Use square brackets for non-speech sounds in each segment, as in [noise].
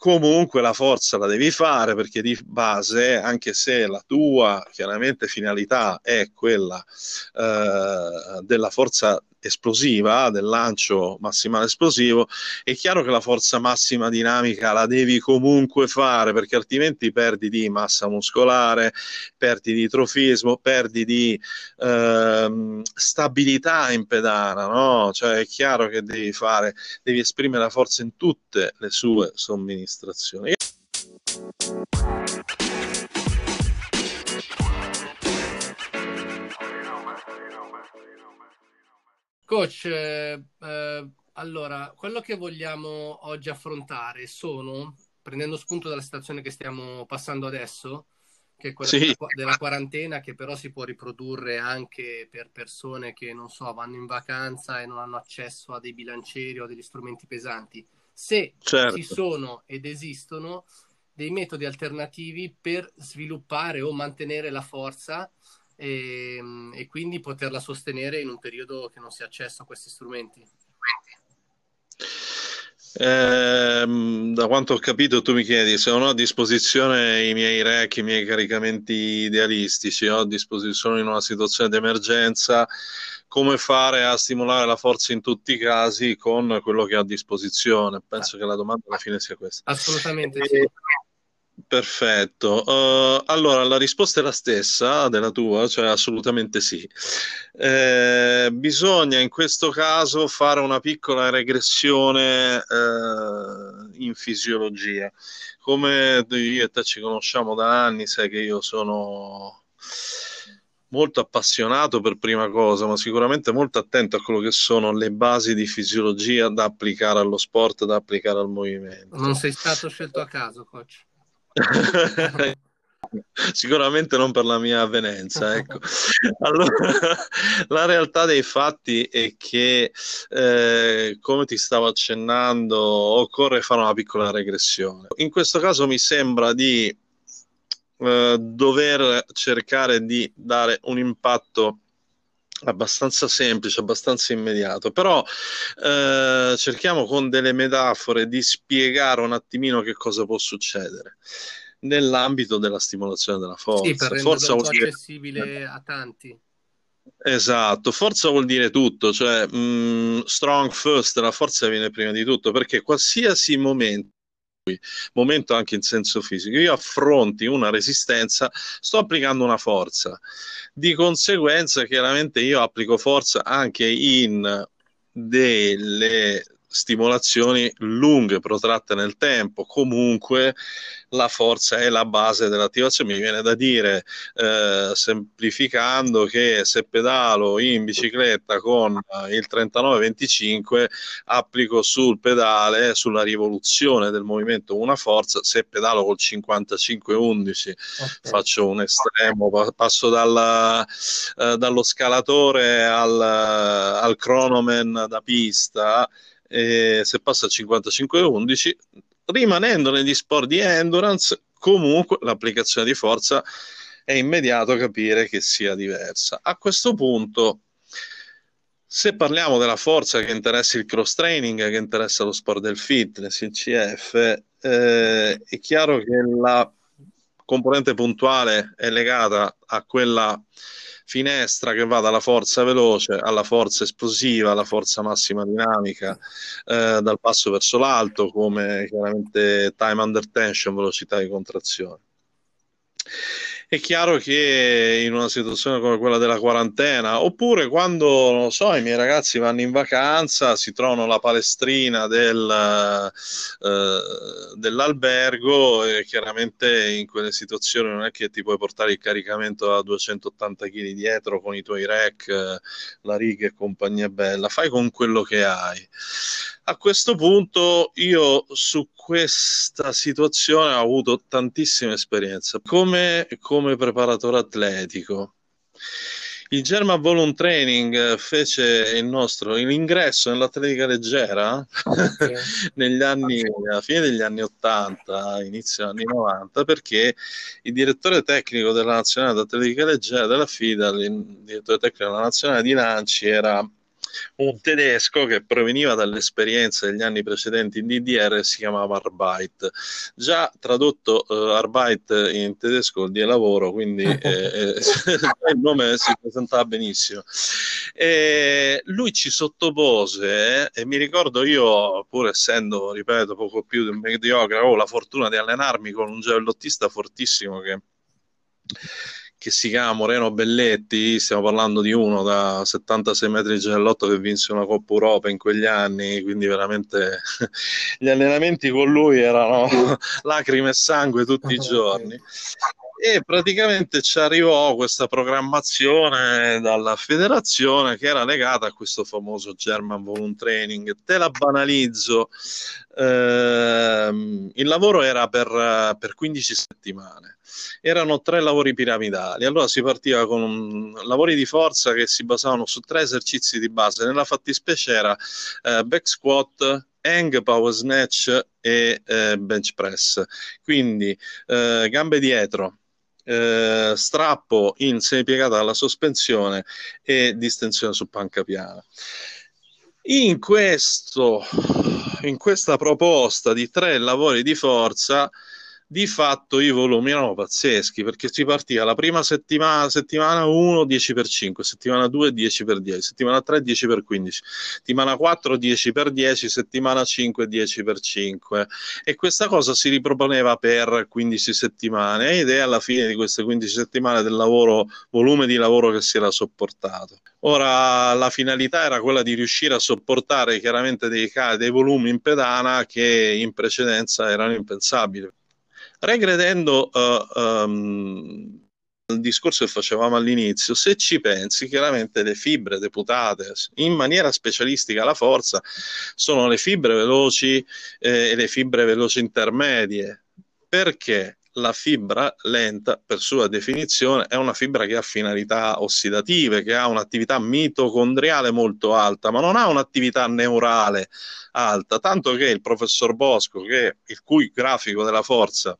comunque la forza la devi fare perché di base, anche se la tua chiaramente finalità è quella eh, della forza esplosiva, del lancio massimale esplosivo, è chiaro che la forza massima dinamica la devi comunque fare perché altrimenti perdi di massa muscolare, perdi di trofismo, perdi di ehm, stabilità in pedana, no? Cioè è chiaro che devi fare, devi esprimere la forza in tutte le sue somministrazioni. Coach, eh, eh, allora, quello che vogliamo oggi affrontare sono, prendendo spunto dalla situazione che stiamo passando adesso, che è quella Sì, della quarantena, che però si può riprodurre anche per persone che, non so, vanno in vacanza e non hanno accesso a dei bilancieri o a degli strumenti pesanti. Se ci certo. sono ed esistono dei metodi alternativi per sviluppare o mantenere la forza e, e quindi poterla sostenere in un periodo che non si ha accesso a questi strumenti. Ehm, da quanto ho capito, tu mi chiedi se non ho a disposizione i miei rec, i miei caricamenti idealistici, ho a disposizione in una situazione di emergenza, come fare a stimolare la forza in tutti i casi con quello che ho a disposizione? Penso che la domanda alla fine sia questa. Assolutamente sì. Perfetto. Uh, allora, la risposta è la stessa della tua, cioè assolutamente sì. Eh, bisogna in questo caso fare una piccola regressione eh, in fisiologia. Come io e te ci conosciamo da anni, sai che io sono molto appassionato per prima cosa, ma sicuramente molto attento a quello che sono le basi di fisiologia da applicare allo sport, da applicare al Non movimento. sei stato scelto a caso, coach. [laughs] Sicuramente non per la mia avvenenza, ecco. [laughs] Allora, la realtà dei fatti è che, eh, come ti stavo accennando, occorre fare una piccola regressione. In questo caso mi sembra di eh, dover cercare di dare un impatto abbastanza semplice, abbastanza immediato, però eh, cerchiamo con delle metafore di spiegare un attimino che cosa può succedere nell'ambito della stimolazione della Sì, per forza. Forza vuol dire accessibile a tanti. Esatto, forza vuol dire tutto, cioè mh, strong first, la forza viene prima di tutto, perché qualsiasi momento, momento anche in senso fisico, io affronti una resistenza, sto applicando una forza. Di conseguenza, chiaramente io applico forza anche in delle stimolazioni lunghe, protratte nel tempo. Comunque la forza è la base dell'attivazione. Mi viene da dire, eh, semplificando, che se pedalo in bicicletta con il 39-25, applico sul pedale, sulla rivoluzione del movimento, una forza. Se pedalo col 55-11, Ok. faccio un estremo, pa- passo dalla- eh, dallo scalatore al, al cronoman da pista, e se passa a 55-11, rimanendo negli sport di endurance, comunque l'applicazione di forza è immediato capire che sia diversa. A questo punto, se parliamo della forza che interessa il cross training, che interessa lo sport del fitness, il CF, eh, è chiaro che la componente puntuale è legata a quella finestra che va dalla forza veloce alla forza esplosiva, alla forza massima dinamica, eh, dal basso verso l'alto, come chiaramente time under tension, velocità di contrazione. È chiaro che in una situazione come quella della quarantena, oppure quando, non so, i miei ragazzi vanno in vacanza, si trovano la palestrina del, eh, dell'albergo e chiaramente in quelle situazioni non è che ti puoi portare il caricamento da 280 kg dietro con i tuoi rack, la riga e compagnia bella, fai con quello che hai. A questo punto io su questa situazione ho avuto tantissime esperienze come, come preparatore atletico. Il German Volume Training fece il nostro l'ingresso nell'atletica leggera Ok. [laughs] negli anni, alla fine degli anni 80, inizio anni 90, perché il direttore tecnico della nazionale d'atletica leggera della FIDA, il direttore tecnico della nazionale di Lanci era un tedesco che proveniva dall'esperienza degli anni precedenti in DDR si chiamava Arbeit. Già tradotto uh, Arbeit in tedesco vuol dire lavoro, quindi [laughs] eh, eh [laughs] il nome si presentava benissimo. E lui ci sottopose e mi ricordo io, pur essendo, ripeto, poco più di un mediocre, avevo la fortuna di allenarmi con un giallottista fortissimo che che si chiama Moreno Belletti, stiamo parlando di uno da 76 metri di giallotto che vinse una Coppa Europa in quegli anni, quindi veramente [laughs] gli allenamenti con lui erano [laughs] lacrime e sangue tutti i [laughs] giorni. E praticamente ci arrivò questa programmazione dalla federazione che era legata a questo famoso German Volume Training. Te la banalizzo, eh, il lavoro era per, per 15 settimane erano tre lavori piramidali. Allora si partiva con un, lavori di forza che si basavano su tre esercizi di base. Nella fattispecie era eh, back squat, hang, power snatch e eh, bench press. Quindi eh, gambe dietro, eh, strappo in semipiegata alla sospensione e distensione su panca piana. In, questo, in questa proposta di tre lavori di forza di fatto i volumi erano pazzeschi perché si partiva la prima settimana, settimana 1 10 per 5, settimana 2 10 per 10, settimana 3 10 per 15, settimana 4 10 per 10, settimana 5 10 per 5 e questa cosa si riproponeva per 15 settimane ed è alla fine di queste 15 settimane del lavoro, volume di lavoro che si era sopportato. Ora la finalità era quella di riuscire a sopportare chiaramente dei, dei volumi in pedana che in precedenza erano impensabili Regredendo uh, um, il discorso che facevamo all'inizio, se ci pensi, chiaramente le fibre deputate in maniera specialistica alla forza sono le fibre veloci eh, e le fibre veloci intermedie. Perché? La fibra lenta, per sua definizione, è una fibra che ha finalità ossidative, che ha un'attività mitocondriale molto alta, ma non ha un'attività neurale alta, tanto che il professor Bosco, che, il cui grafico della forza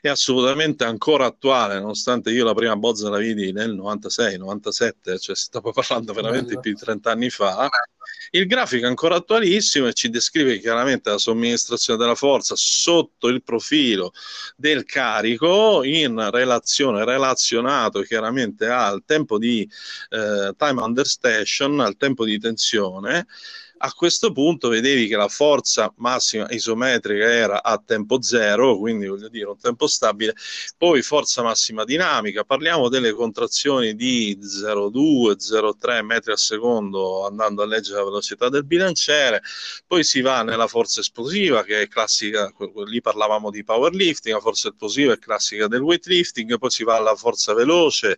è assolutamente ancora attuale, nonostante io la prima bozza la vidi nel 96-97, cioè si stava [laughs] parlando veramente più di 30 anni fa. Il grafico è ancora attualissimo e ci descrive chiaramente la somministrazione della forza sotto il profilo del carico in relazione, relazionato chiaramente al tempo di eh, time under station, al tempo di tensione a questo punto vedevi che la forza massima isometrica era a tempo zero, quindi voglio dire un tempo stabile, poi forza massima dinamica, parliamo delle contrazioni di 0,2, 0,3 metri al secondo andando a leggere la velocità del bilanciere, poi si va nella forza esplosiva che è classica, lì parlavamo di powerlifting, la forza esplosiva è classica del weightlifting, poi si va alla forza veloce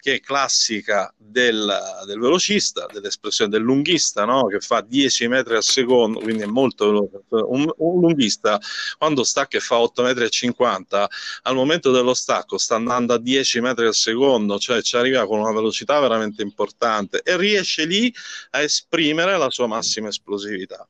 che è classica del, del velocista, dell'espressione del lunghista, no? che fa 10 10 metri al secondo, quindi è molto veloce. Un, un lunghista quando stacca e fa 8 metri 50, al momento dello stacco sta andando a 10 metri al secondo, cioè ci arriva con una velocità veramente importante e riesce lì a esprimere la sua massima esplosività.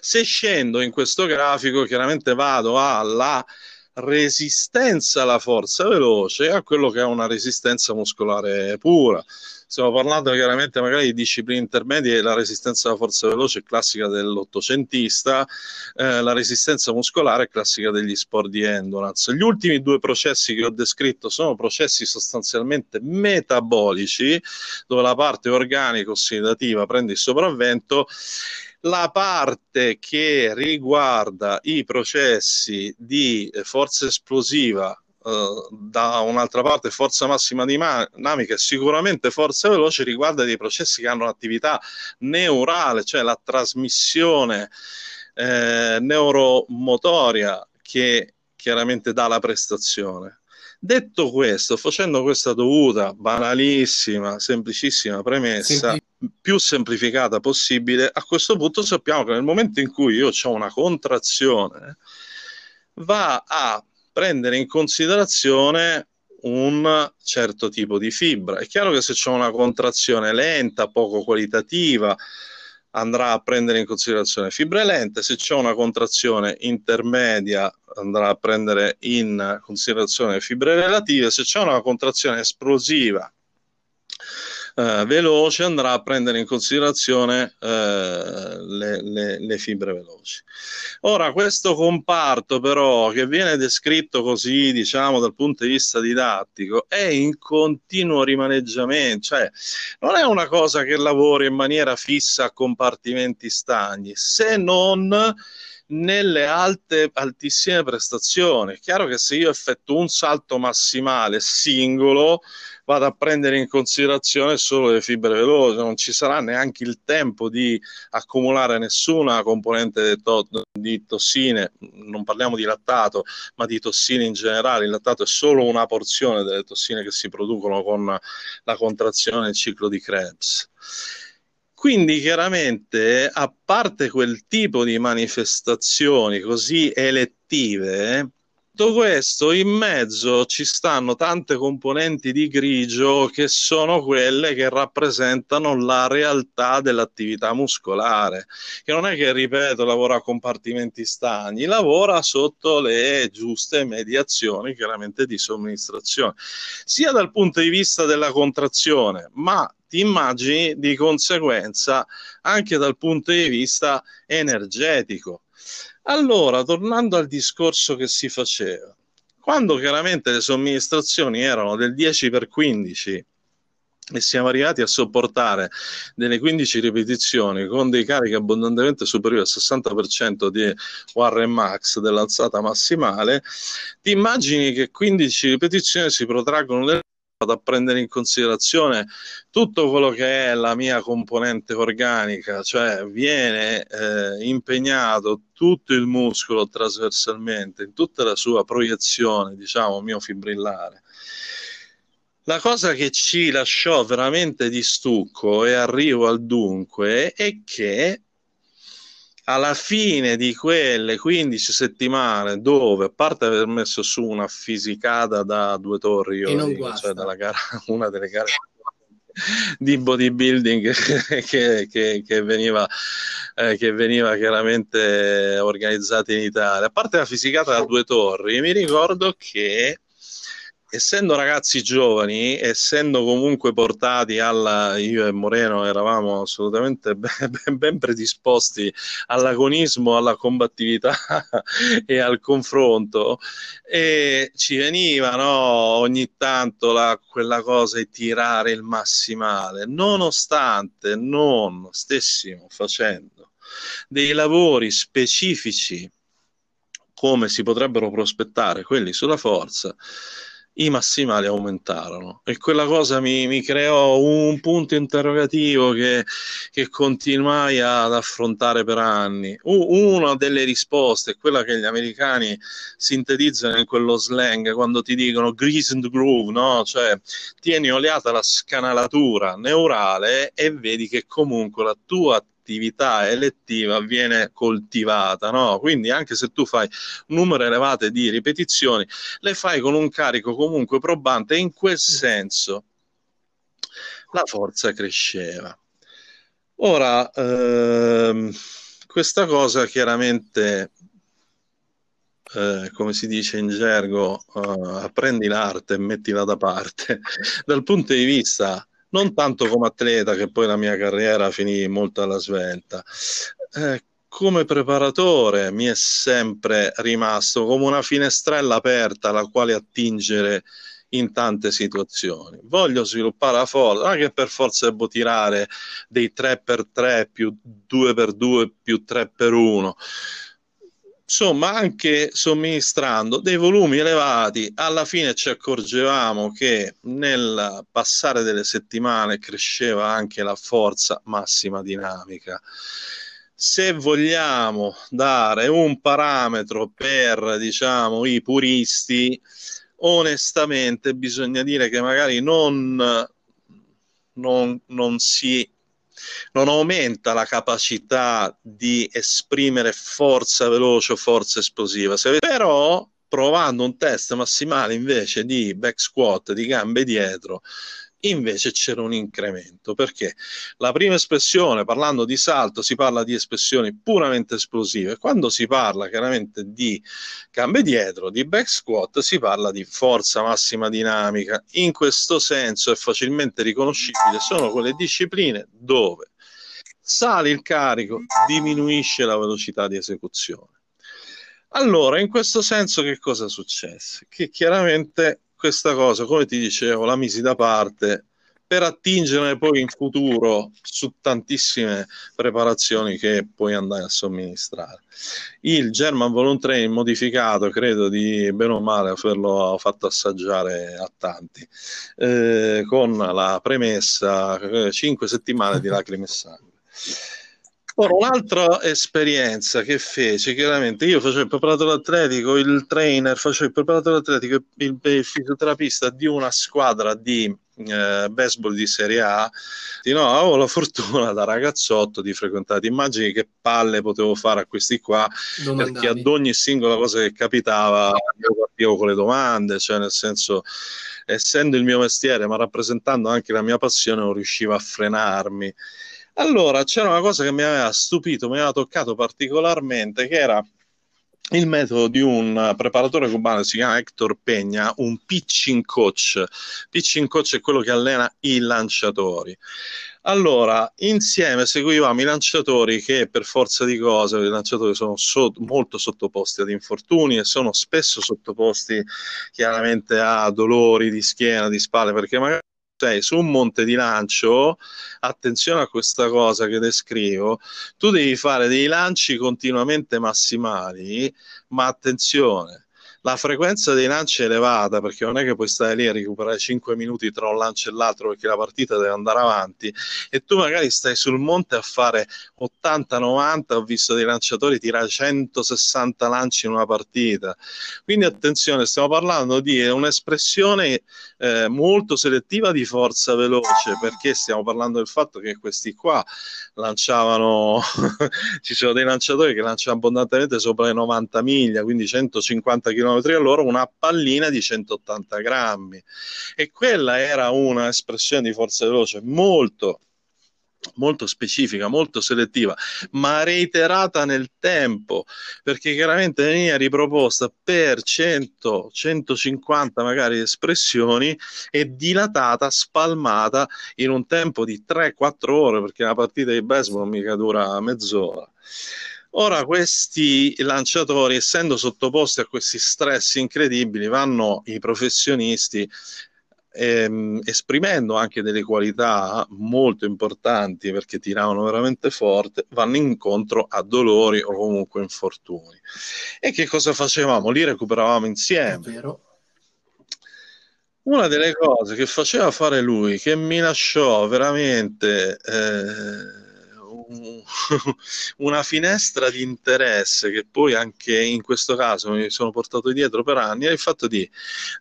Se scendo in questo grafico, chiaramente vado alla resistenza alla forza veloce a quello che è una resistenza muscolare pura stiamo parlando chiaramente magari di discipline intermedie, la resistenza alla forza veloce è classica dell'ottocentista, eh, la resistenza muscolare è classica degli sport di endurance. Gli ultimi due processi che ho descritto sono processi sostanzialmente metabolici, dove la parte organico-ossidativa prende il sopravvento la parte che riguarda i processi di forza esplosiva Uh, da un'altra parte forza massima dinamica e sicuramente forza veloce riguarda dei processi che hanno un'attività neurale, cioè la trasmissione eh, neuromotoria che chiaramente dà la prestazione. Detto questo, facendo questa dovuta, banalissima, semplicissima premessa, Sempli- più semplificata possibile, a questo punto sappiamo che nel momento in cui io ho una contrazione, va a prendere in considerazione un certo tipo di fibra. È chiaro che se c'è una contrazione lenta, poco qualitativa, andrà a prendere in considerazione fibre lente, se c'è una contrazione intermedia andrà a prendere in considerazione fibre relative, se c'è una contrazione esplosiva eh, veloce andrà a prendere in considerazione eh, le, le, le, fibre veloci. Ora, questo comparto però che viene descritto così, diciamo, dal punto di vista didattico, è in continuo rimaneggiamento, cioè non è una cosa che lavora in maniera fissa a compartimenti stagni, se non nelle alte, altissime prestazioni. È chiaro che se io effettuo un salto massimale singolo, vado a prendere in considerazione solo le fibre veloci, non ci sarà neanche il tempo di accumulare nessuna componente to- di tossine, non parliamo di lattato, ma di tossine in generale. Il lattato è solo una porzione delle tossine che si producono con la contrazione del ciclo di Krebs. Quindi chiaramente, a parte quel tipo di manifestazioni così elettive, tutto questo in mezzo ci stanno tante componenti di grigio che sono quelle che rappresentano la realtà dell'attività muscolare, che non è che, ripeto, lavora a compartimenti stagni, lavora sotto le giuste mediazioni chiaramente di somministrazione, sia dal punto di vista della contrazione, ma ti immagini di conseguenza anche dal punto di vista energetico. Allora, tornando al discorso che si faceva, quando chiaramente le somministrazioni erano del 10 per 15 e siamo arrivati a sopportare delle 15 ripetizioni con dei carichi abbondantemente superiori al 60% di Warren Max dell'alzata massimale, ti immagini che 15 ripetizioni si protraggono nel vado a prendere in considerazione tutto quello che è la mia componente organica, cioè viene eh, impegnato tutto il muscolo trasversalmente in tutta la sua proiezione, diciamo, miofibrillare. La cosa che ci lasciò veramente di stucco e arrivo al dunque è che alla fine di quelle 15 settimane dove, a parte aver messo su una fisicata da due torri, io dico, cioè dalla gara, [laughs] una delle gare di bodybuilding [laughs] che, che, che, veniva, eh, che veniva chiaramente organizzata in Italia, a parte la fisicata da due torri, mi ricordo che essendo ragazzi giovani, essendo comunque portati alla, io e Moreno eravamo assolutamente [laughs] ben, ben predisposti all'agonismo, alla combattività [laughs] e al confronto, e ci veniva no, ogni tanto la, quella cosa di tirare il massimale, nonostante non stessimo facendo dei lavori specifici come si potrebbero prospettare quelli sulla forza i massimali aumentarono e quella cosa mi, mi creò un punto interrogativo che, che, continuai ad affrontare per anni. Una delle risposte è quella che gli americani sintetizzano in quello slang quando ti dicono grease and groove, no? cioè tieni oliata la scanalatura neurale e vedi che comunque la tua attività elettiva viene coltivata, no? Quindi anche se tu fai un numero elevato di ripetizioni, le fai con un carico comunque probante e in quel senso la forza cresceva. Ora, ehm, questa cosa chiaramente, eh, come si dice in gergo, eh, prendi l'arte e mettila da parte. [laughs] Dal punto di vista non tanto come atleta, che poi la mia carriera finì molto alla svelta. Eh, come preparatore mi è sempre rimasto come una finestrella aperta alla quale attingere in tante situazioni. Voglio sviluppare la forza, non è che per forza devo tirare dei 3x3 più 2x2 più 3x1 insomma anche somministrando dei volumi elevati alla fine ci accorgevamo che nel passare delle settimane cresceva anche la forza massima dinamica. Se vogliamo dare un parametro per diciamo i puristi onestamente bisogna dire che magari non, non, non si non aumenta la capacità di esprimere forza veloce o forza esplosiva. Se, però provando un test massimale invece di back squat di gambe dietro invece c'era un incremento perché la prima espressione parlando di salto si parla di espressioni puramente esplosive. Quando si parla chiaramente di gambe dietro di back squat si parla di forza massima dinamica. In questo senso è facilmente riconoscibile sono quelle discipline dove sale il carico diminuisce la velocità di esecuzione. Allora in questo senso che cosa successe? Che chiaramente questa cosa, come ti dicevo, la misi da parte per attingere poi in futuro su tantissime preparazioni che puoi andare a somministrare. Il German Voluntary modificato, credo di bene o male averlo fatto assaggiare a tanti, eh, con la premessa 5 eh, settimane di [laughs] lacrime e sangue. Ora, un'altra esperienza che feci, chiaramente, io facevo il preparatore atletico, il trainer, facevo il preparatore atletico, il, il fisioterapista di una squadra di eh, baseball di Serie A. Di no, avevo la fortuna da ragazzotto di frequentare. Immagini che palle potevo fare a questi qua, Domandavi. perché ad ogni singola cosa che capitava io partivo con le domande, cioè nel senso essendo il mio mestiere, ma rappresentando anche la mia passione, non riuscivo a frenarmi. Allora, c'era una cosa che mi aveva stupito, mi aveva toccato particolarmente, che era il metodo di un preparatore cubano si chiama Hector Peña, un pitching coach. Pitching coach è quello che allena i lanciatori. Allora, insieme seguivamo i lanciatori che per forza di cose, i lanciatori sono so- molto sottoposti ad infortuni e sono spesso sottoposti chiaramente a dolori di schiena, di spalle, perché magari sei su un monte di lancio, attenzione a questa cosa che descrivo, tu devi fare dei lanci continuamente massimali, ma attenzione, la frequenza dei lanci è elevata perché non è che puoi stare lì a recuperare 5 minuti tra un lancio e l'altro perché la partita deve andare avanti e tu magari stai sul monte a fare 80-90, ho visto dei lanciatori tirare 160 lanci in una partita. Quindi attenzione, stiamo parlando di un'espressione eh, molto selettiva di forza veloce perché stiamo parlando del fatto che questi qua lanciavano, [laughs] ci sono dei lanciatori che lanciano abbondantemente sopra le 90 miglia, quindi 150 km km all'ora una pallina di 180 grammi e quella era un'espressione di forza veloce molto molto specifica, molto selettiva, ma reiterata nel tempo, perché chiaramente veniva riproposta per 100, 150 magari espressioni e dilatata, spalmata in un tempo di 3-4 ore, perché la partita di baseball mica dura mezz'ora. Ora questi lanciatori, essendo sottoposti a questi stress incredibili, vanno i professionisti ehm, esprimendo anche delle qualità molto importanti perché tiravano veramente forte, vanno incontro a dolori o comunque infortuni. E che cosa facevamo? Li recuperavamo insieme. Una delle cose che faceva fare lui, che mi lasciò veramente... Eh, [laughs] una finestra di interesse che poi anche in questo caso mi sono portato dietro per anni è il fatto di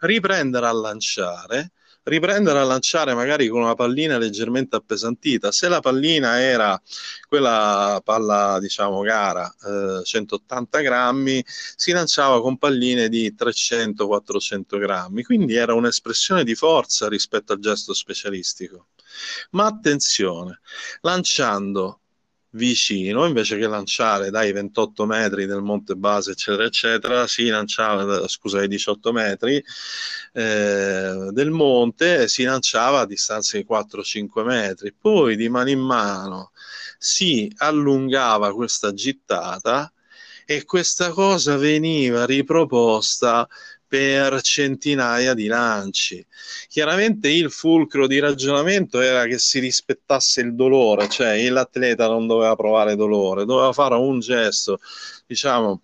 riprendere a lanciare riprendere a lanciare magari con una pallina leggermente appesantita. Se la pallina era quella palla, diciamo, gara, eh, 180 grammi, si lanciava con palline di 300-400 grammi, quindi era un'espressione di forza rispetto al gesto specialistico. Ma attenzione, lanciando vicino, invece che lanciare dai 28 metri del monte base, eccetera, eccetera, si lanciava, scusa, ai 18 metri eh, del monte, si lanciava a distanza di 4-5 metri. Poi di mano in mano si allungava questa gittata e questa cosa veniva riproposta per centinaia di lanci. Chiaramente il fulcro di ragionamento era che si rispettasse il dolore, cioè l'atleta non doveva provare dolore, doveva fare un gesto, diciamo,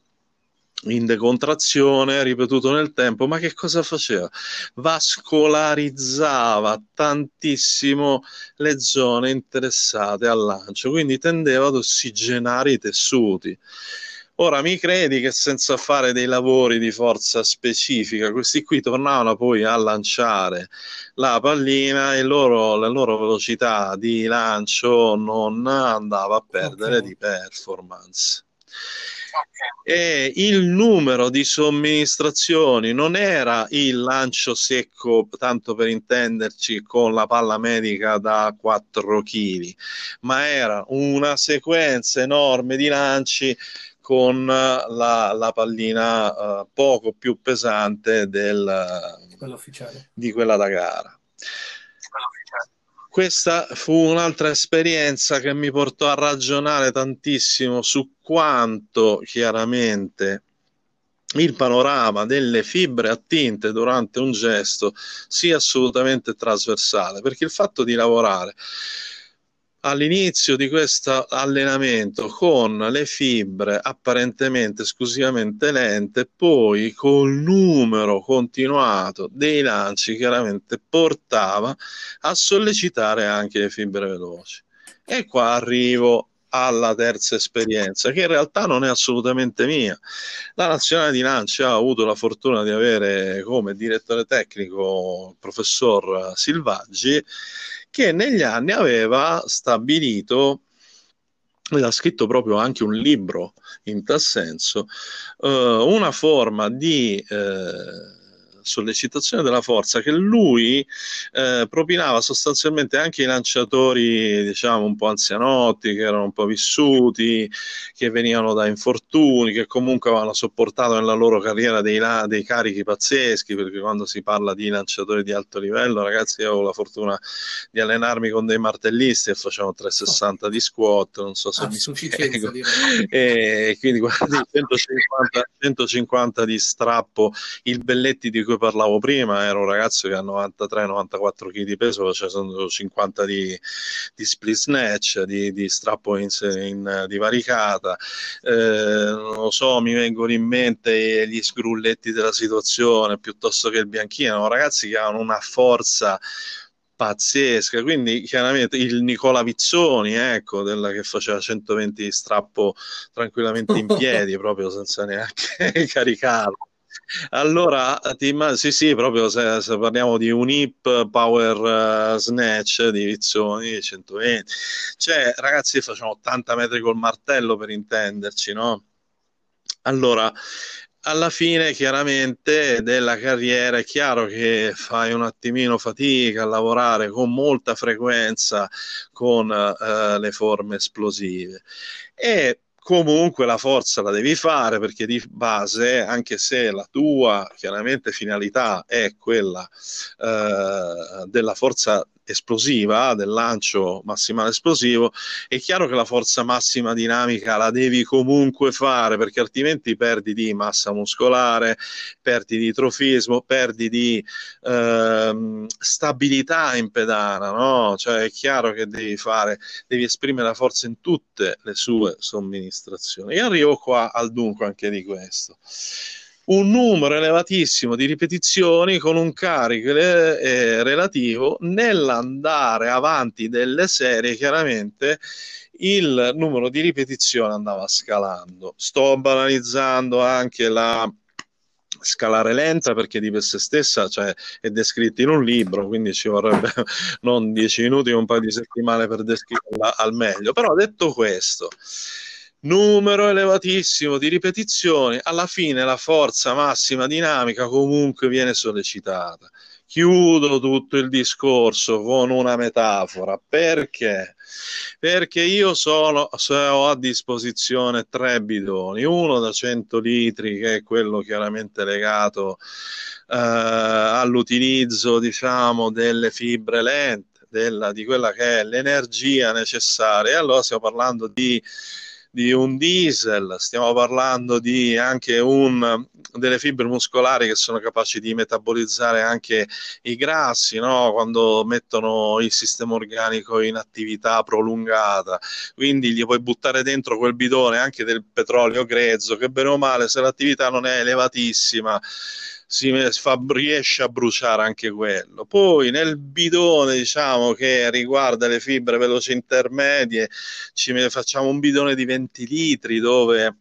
in decontrazione, ripetuto nel tempo, ma che cosa faceva? Vascolarizzava tantissimo le zone interessate al lancio, quindi tendeva ad ossigenare i tessuti. Ora mi credi che senza fare dei lavori di forza specifica, questi qui tornavano poi a lanciare la pallina e loro, la loro velocità di lancio non andava a perdere okay. di performance. e il numero di somministrazioni non era il lancio secco, tanto per intenderci, con la palla medica da 4 kg, ma era una sequenza enorme di lanci con la, la pallina uh, poco più pesante del, di quella da gara. Questa fu un'altra esperienza che mi portò a ragionare tantissimo su quanto chiaramente il panorama delle fibre attinte durante un gesto sia assolutamente trasversale, perché il fatto di lavorare all'inizio di questo allenamento con le fibre apparentemente esclusivamente lente, poi col numero continuato dei lanci chiaramente portava a sollecitare anche le fibre veloci. E qua arrivo alla terza esperienza, che in realtà non è assolutamente mia. La nazionale di lanci ha avuto la fortuna di avere come direttore tecnico il professor Silvaggi, che negli anni aveva stabilito ha scritto proprio anche un libro in tal senso, eh, una forma di eh, sollecitazione della forza che lui eh, propinava sostanzialmente anche ai lanciatori, diciamo, un po' anzianotti, che erano un po' vissuti, che venivano da infortuni, che comunque avevano sopportato nella loro carriera dei, dei carichi pazzeschi, perché quando si parla di lanciatori di alto livello, ragazzi, io ho la fortuna di allenarmi con dei martellisti e facciamo 360 di squat, non so se ah, mi spiego. [laughs] E quindi guardi, 150, 150 di strappo, il belletti di cui cui parlavo prima, ero un ragazzo che ha 93-94 kg di peso, facendo 50 di, di split snatch, di, di strappo in, in divaricata, eh, non lo so, mi vengono in mente gli sgrulletti della situazione piuttosto che il bianchino, ragazzi che avevano una forza pazzesca. Quindi, chiaramente il Nicola Vizzoni, ecco, della che faceva 120 strappo tranquillamente in [laughs] piedi, proprio senza neanche [laughs] caricarlo. Allora, ti sì, sì, proprio se, se, parliamo di un hip power uh, snatch di Vizzoni 120, cioè ragazzi facciamo 80 metri col martello per intenderci, no? Allora, alla fine chiaramente della carriera è chiaro che fai un attimino fatica a lavorare con molta frequenza con uh, le forme esplosive e comunque la forza la devi fare perché di base, anche se la tua chiaramente finalità è quella eh, della forza esplosiva, del lancio massimale esplosivo, è chiaro che la forza massima dinamica la devi comunque fare perché altrimenti perdi di massa muscolare, perdi di trofismo, perdi di ehm, stabilità in pedana, no? Cioè è chiaro che devi fare, devi esprimere la forza in tutte le sue somministrazioni. E arrivo qua al dunque anche di questo un numero elevatissimo di ripetizioni con un carico eh, relativo nell'andare avanti delle serie chiaramente il numero di ripetizioni andava scalando sto banalizzando anche la scalare lenta perché di per sé stessa cioè, è descritta in un libro, quindi ci vorrebbe [laughs] non dieci minuti, un paio di settimane per descriverla al meglio. Però detto questo, numero elevatissimo di ripetizioni, alla fine la forza massima dinamica comunque viene sollecitata. Chiudo tutto il discorso con una metafora. Perché? Perché io sono, ho a disposizione tre bidoni, uno da 100 litri che è quello chiaramente legato eh, all'utilizzo diciamo delle fibre lente, della, di quella che è l'energia necessaria. Allora stiamo parlando di di un diesel, stiamo parlando di anche un, delle fibre muscolari che sono capaci di metabolizzare anche i grassi, no? quando mettono il sistema organico in attività prolungata, quindi gli puoi buttare dentro quel bidone anche del petrolio grezzo, che bene o male se l'attività non è elevatissima, si fa, riesce a bruciare anche quello. Poi nel bidone, diciamo che riguarda le fibre veloci intermedie, ci facciamo un bidone di 20 litri dove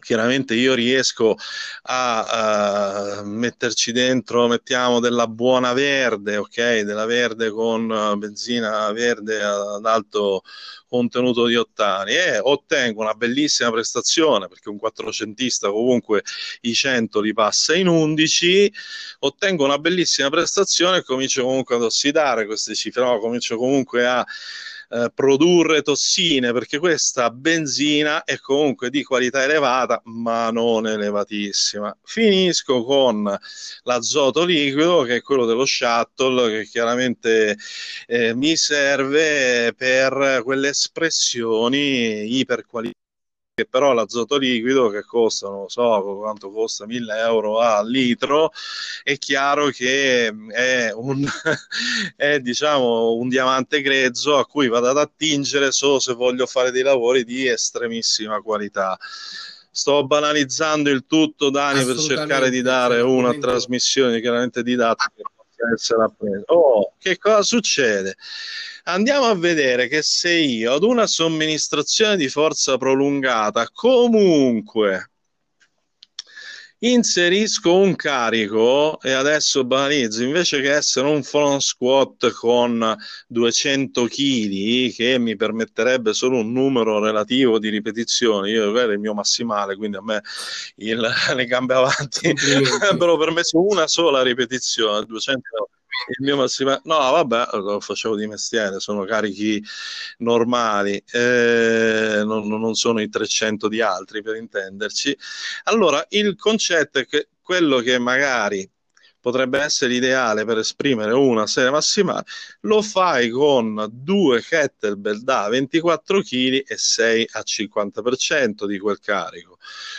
chiaramente io riesco a, a, metterci dentro, mettiamo della buona verde, ok, della verde con benzina verde ad alto contenuto di ottani. E ottengo una bellissima prestazione perché un quattrocentista comunque i 100 li passa in 11 ottengo una bellissima prestazione e comincio comunque ad ossidare queste cifre no? comincio comunque a eh, produrre tossine perché questa benzina è comunque di qualità elevata ma non elevatissima. Finisco con l'azoto liquido che è quello dello shuttle che chiaramente eh, mi serve per quelle espressioni iperqualificate che però l'azoto liquido che costa, non so quanto costa, 1000 euro al litro, è chiaro che è un, [laughs] è, diciamo, un diamante grezzo a cui vado ad attingere solo se voglio fare dei lavori di estremissima qualità sto banalizzando il tutto, Dani, per cercare di dare una trasmissione chiaramente didattica che possa essere appresa. Oh, che cosa succede? Andiamo a vedere che se io ad una somministrazione di forza prolungata comunque inserisco un carico e adesso banalizzo invece che essere un front squat con 200 kg che mi permetterebbe solo un numero relativo di ripetizioni io avevo il mio massimale quindi a me il, [laughs] le gambe avanti avrebbero [laughs] permesso una sola ripetizione 200 il mio massimo no vabbè lo facevo di mestiere sono carichi normali eh, non, non, sono i 300 di altri per intenderci allora il concetto è che quello che magari potrebbe essere ideale per esprimere una serie massimale, lo fai con due kettlebell da 24 kg e 6 a 50% di quel carico.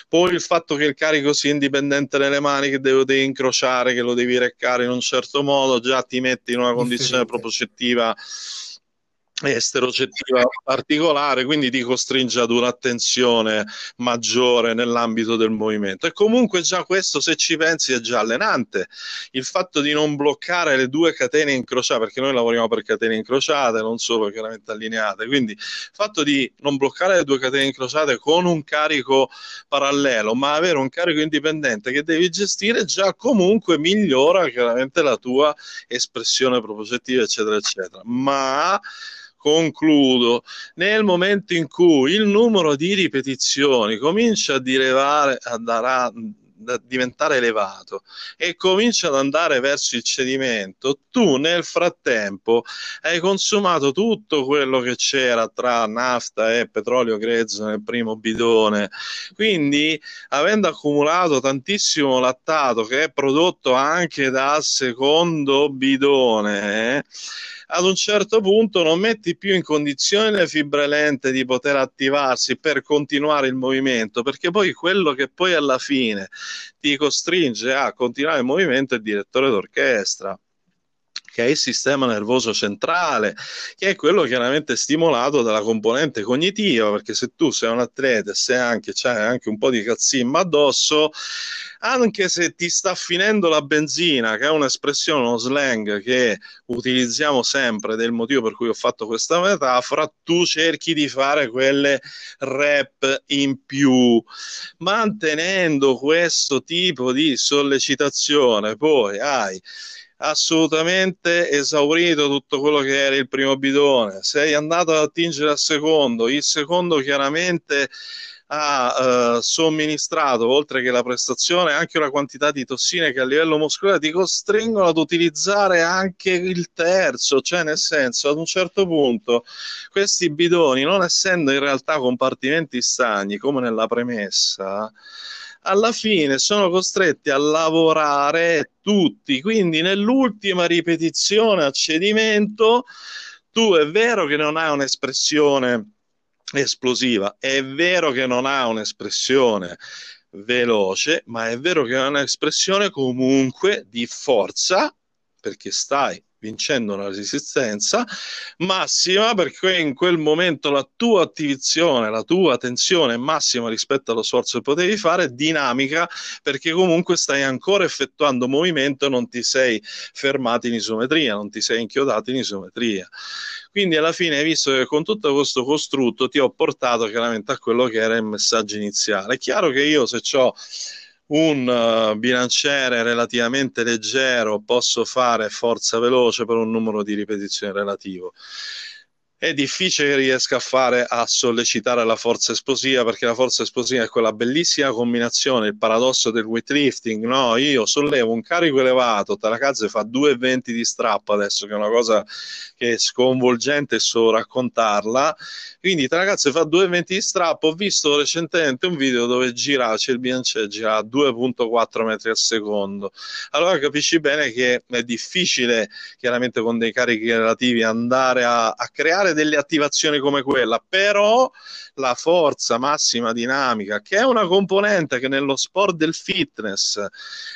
Poi il fatto che il carico sia indipendente nelle mani, che devi incrociare, che lo devi reccare in un certo modo, già ti metti in una condizione propositiva esterocettiva particolare, quindi ti costringe ad un'attenzione maggiore nell'ambito del movimento. E comunque già questo, se ci pensi, è già allenante. Il fatto di non bloccare le due catene incrociate, perché noi lavoriamo per catene incrociate, non solo chiaramente allineate, quindi il fatto di non bloccare le due catene incrociate con un carico parallelo, ma avere un carico indipendente che devi gestire, già comunque migliora chiaramente la tua espressione propositiva, eccetera, eccetera. Ma concludo, nel momento in cui il numero di ripetizioni comincia a, direvare, a, dare, a diventare elevato e comincia ad andare verso il cedimento, tu nel frattempo hai consumato tutto quello che c'era tra nafta e petrolio grezzo nel primo bidone. Quindi, avendo accumulato tantissimo lattato che è prodotto anche dal secondo bidone, eh, ad un certo punto non metti più in condizione le fibre lente di poter attivarsi per continuare il movimento, perché poi quello che poi alla fine ti costringe a continuare il movimento è il direttore d'orchestra che è il sistema nervoso centrale, che è quello chiaramente stimolato dalla componente cognitiva, perché se tu sei un atleta e sei anche, c'hai anche un po' di cazzimma addosso, anche se ti sta finendo la benzina, che è un'espressione, uno slang che utilizziamo sempre, del motivo per cui ho fatto questa metafora, tu cerchi di fare quelle rep in più, mantenendo questo tipo di sollecitazione, poi hai assolutamente esaurito tutto quello che era il primo bidone, sei andato ad attingere al secondo, il secondo chiaramente ha eh, somministrato, oltre che la prestazione, anche una quantità di tossine che a livello muscolare ti costringono ad utilizzare anche il terzo, cioè nel senso ad un certo punto questi bidoni, non essendo in realtà compartimenti stagni come nella premessa, alla fine sono costretti a lavorare tutti, quindi nell'ultima ripetizione a cedimento tu è vero che non hai un'espressione esplosiva, è vero che non ha un'espressione veloce, ma è vero che ha un'espressione comunque di forza perché stai vincendo una resistenza massima perché in quel momento la tua attivazione, la tua tensione è massima rispetto allo sforzo che potevi fare, dinamica perché comunque stai ancora effettuando movimento e non ti sei fermato in isometria, non ti sei inchiodato in isometria. Quindi alla fine hai visto che con tutto questo costrutto ti ho portato chiaramente a quello che era il messaggio iniziale. È chiaro che io se ho un uh, bilanciere relativamente leggero posso fare forza veloce per un numero di ripetizioni relativo è difficile che riesca a fare a sollecitare la forza esplosiva perché la forza esplosiva è quella bellissima combinazione, il paradosso del weightlifting, no? Io sollevo un carico elevato, Tarakaze fa 2,20 di strappo adesso, che è una cosa che è sconvolgente solo raccontarla, quindi Tarakaze fa 2,20 di strappo, ho visto recentemente un video dove gira, c'è il bilanciere, gira a 2,4 metri al secondo, allora capisci bene che è difficile chiaramente con dei carichi relativi andare a, a creare fare delle attivazioni come quella, però la forza massima dinamica, che è una componente che nello sport del fitness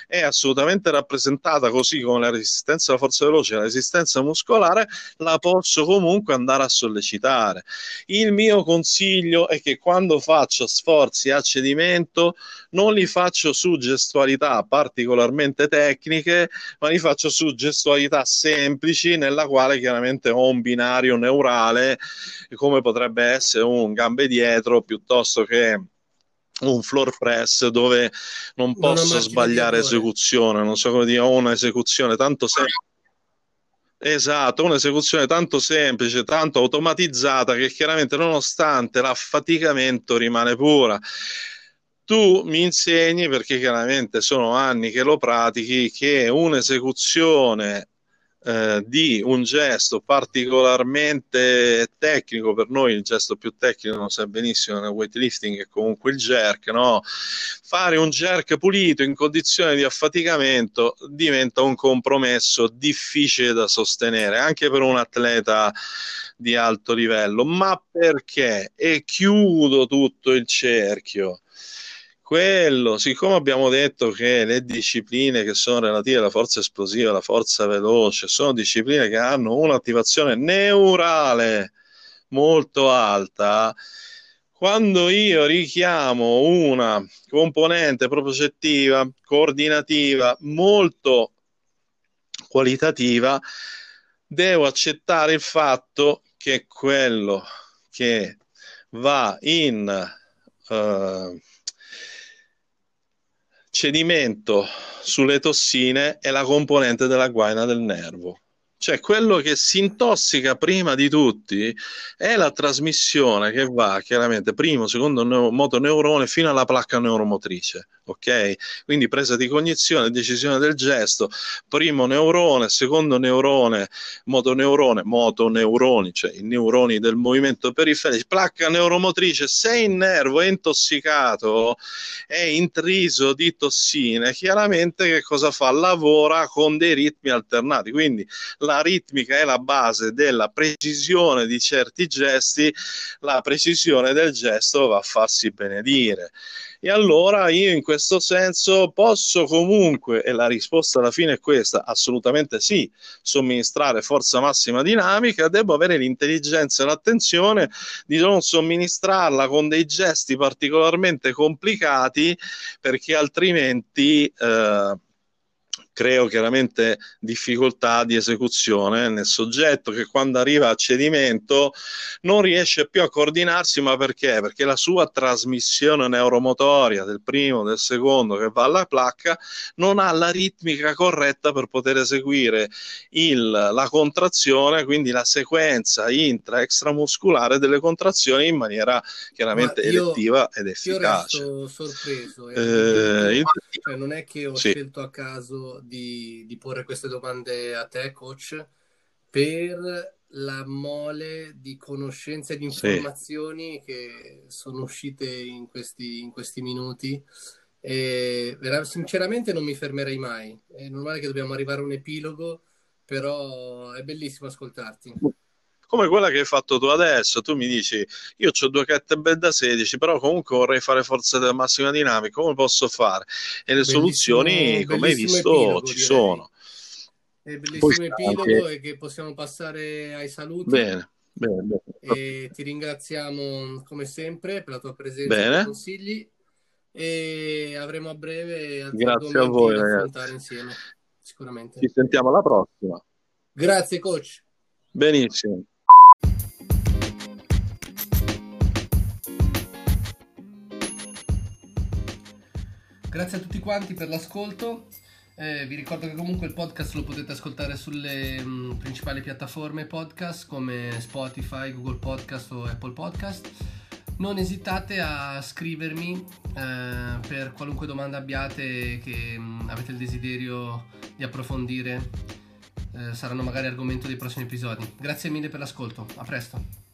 è assolutamente rappresentata così come la resistenza alla forza veloce la resistenza muscolare, la posso comunque andare a sollecitare. Il mio consiglio è che quando faccio sforzi a cedimento non li faccio su gestualità particolarmente tecniche, ma li faccio su gestualità semplici nella quale chiaramente ho un binario neurale come potrebbe essere un gambe dietro piuttosto che un floor press dove non posso sbagliare esecuzione, non so come dire, ho un'esecuzione tanto semplice. Esatto, un'esecuzione tanto semplice, tanto automatizzata che chiaramente nonostante l'affaticamento rimane pura. Tu mi insegni, perché chiaramente sono anni che lo pratichi, che un'esecuzione eh, di un gesto particolarmente tecnico, per noi il gesto più tecnico, non sa benissimo nel weightlifting, è comunque il jerk, no? fare un jerk pulito in condizioni di affaticamento diventa un compromesso difficile da sostenere, anche per un atleta di alto livello. Ma perché? E chiudo tutto il cerchio quello, siccome abbiamo detto che le discipline che sono relative alla forza esplosiva, alla forza veloce, sono discipline che hanno un'attivazione neurale molto alta, quando io richiamo una componente propriocettiva, coordinativa, molto qualitativa, devo accettare il fatto che quello che va in uh, cedimento sulle tossine è la componente della guaina del nervo. Cioè, quello che si intossica prima di tutti è la trasmissione che va chiaramente primo, secondo motoneurone fino alla placca neuromotrice ok? Quindi presa di cognizione, decisione del gesto, primo neurone, secondo neurone, motoneurone, motoneuroni, cioè i neuroni del movimento periferico, placca neuromotrice, se il nervo è intossicato, è intriso di tossine, chiaramente che cosa fa? Lavora con dei ritmi alternati, quindi la ritmica è la base della precisione di certi gesti, la precisione del gesto va a farsi benedire. E allora io in questo senso posso comunque, e la risposta alla fine è questa, assolutamente sì, somministrare forza massima dinamica, devo avere l'intelligenza e l'attenzione di non somministrarla con dei gesti particolarmente complicati perché altrimenti... Eh, creo chiaramente difficoltà di esecuzione nel soggetto che quando arriva a cedimento non riesce più a coordinarsi, ma perché? Perché la sua trasmissione neuromotoria del primo, del secondo che va alla placca non ha la ritmica corretta per poter eseguire il, la contrazione, quindi la sequenza intra-extramuscolare delle contrazioni in maniera chiaramente io, elettiva ed efficace. Io resto sorpreso. Eh, eh, cioè, non è che ho sì. scelto a caso di, di porre queste domande a te, coach, per la mole di conoscenze e di informazioni sì. che sono uscite in questi, in questi minuti. E sinceramente non mi fermerei mai. È normale che dobbiamo arrivare a un epilogo, però è bellissimo ascoltarti. Come quella che hai fatto tu adesso, tu mi dici io ho due kettlebell da 16, però comunque vorrei fare forza della massima dinamica, come posso fare? E le bellissimo, soluzioni, come hai visto, epilogo, ci direi. sono. è bellissimo epilogo e che possiamo passare ai saluti. Bene, bene, bene. E ti ringraziamo come sempre per la tua presenza e i consigli e avremo a breve altri Grazie a voi, da affrontare insieme, sicuramente. Ci sentiamo alla prossima. Grazie coach. Benissimo. Grazie a tutti quanti per l'ascolto. Eh, vi ricordo che comunque il podcast lo potete ascoltare sulle mh, mm, principali piattaforme podcast come Spotify, Google Podcast o Apple Podcast. Non esitate a scrivermi eh, per qualunque domanda abbiate che mh, mm, avete il desiderio di approfondire. Eh, saranno magari argomento dei prossimi episodi. Grazie mille per l'ascolto. A presto.